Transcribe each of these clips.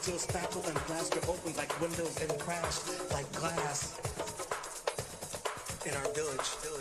until spackle and plaster opened like windows and crash like glass in our village.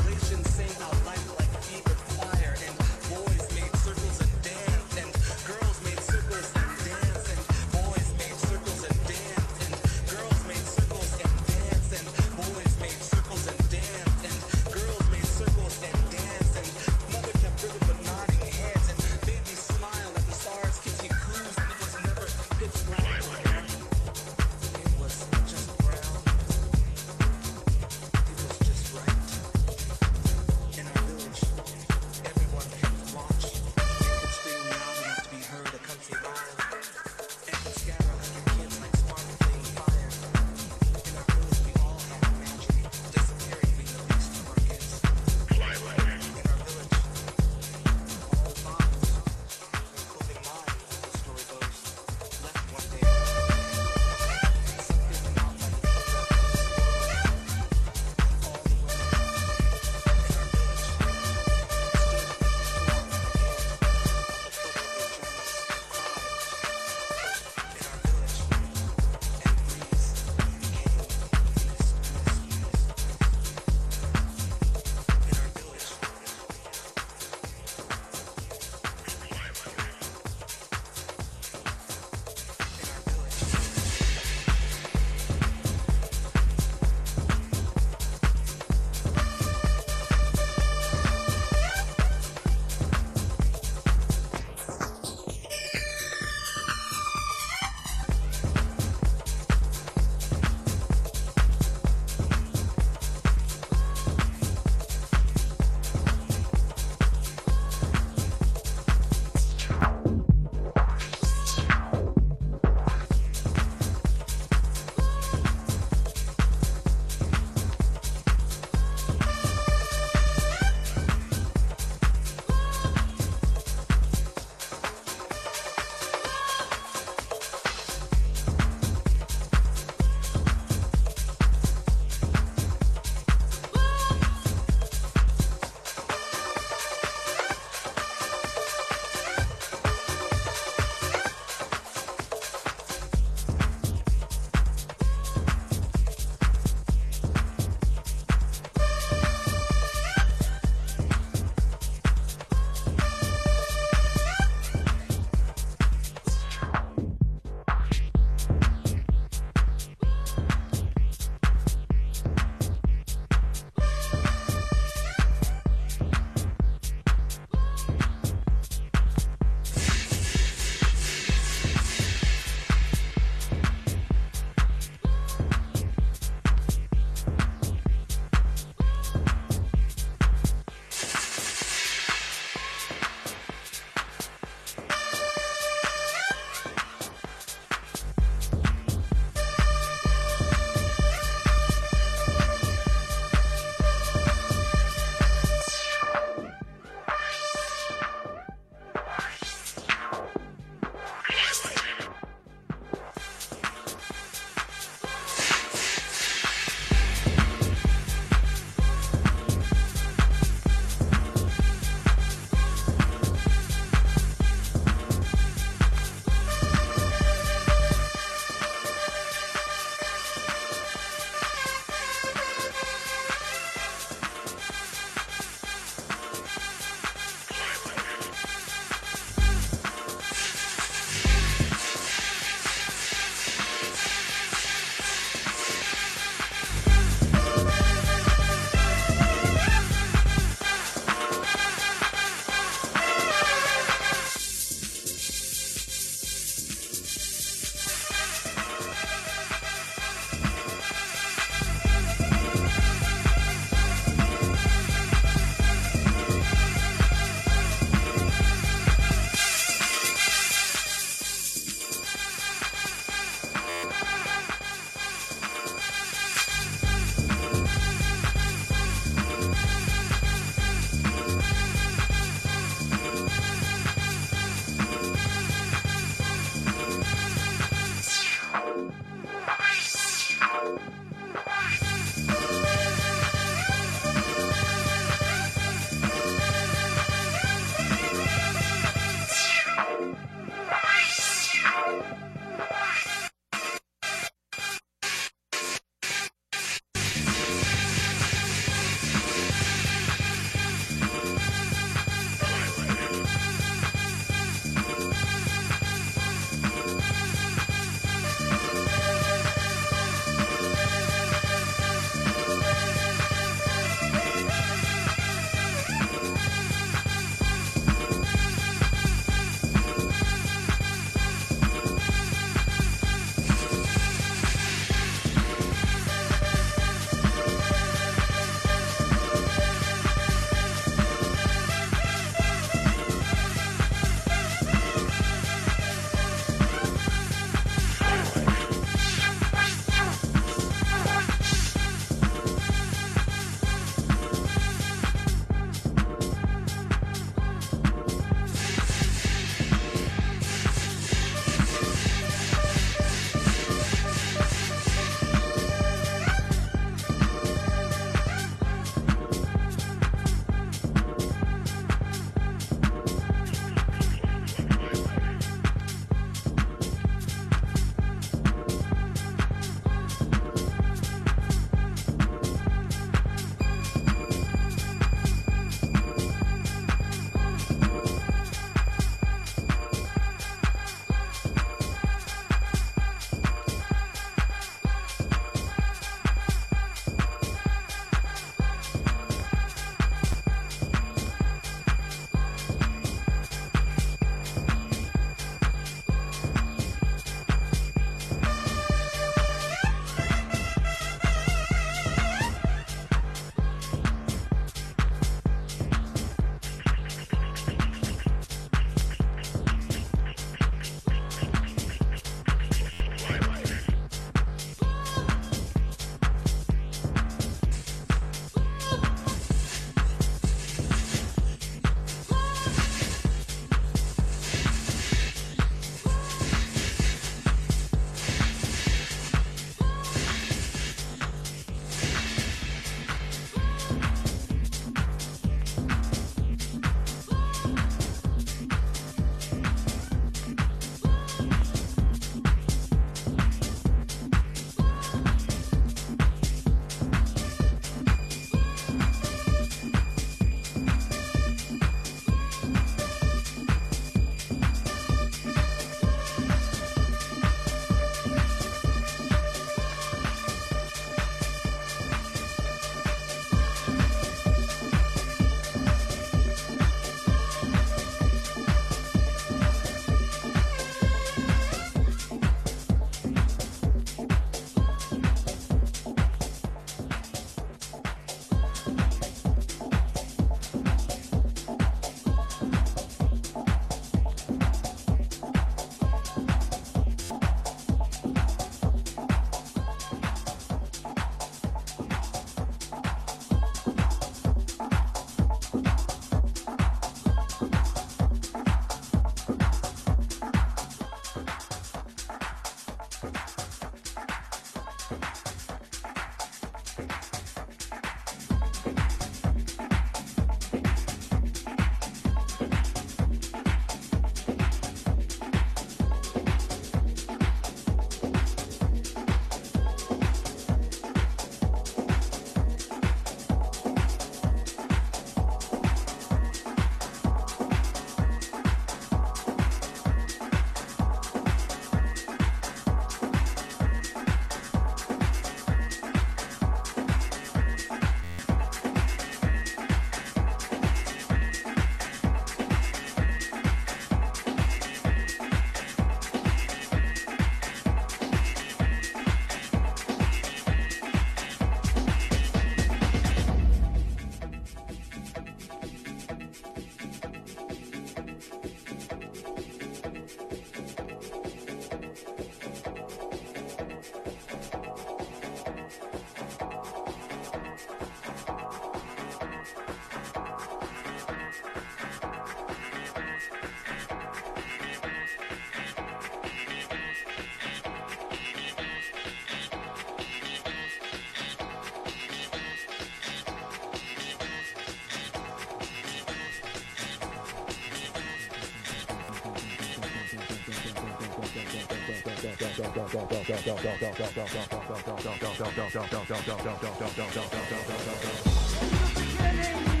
Sound.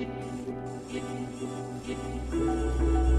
Thank you.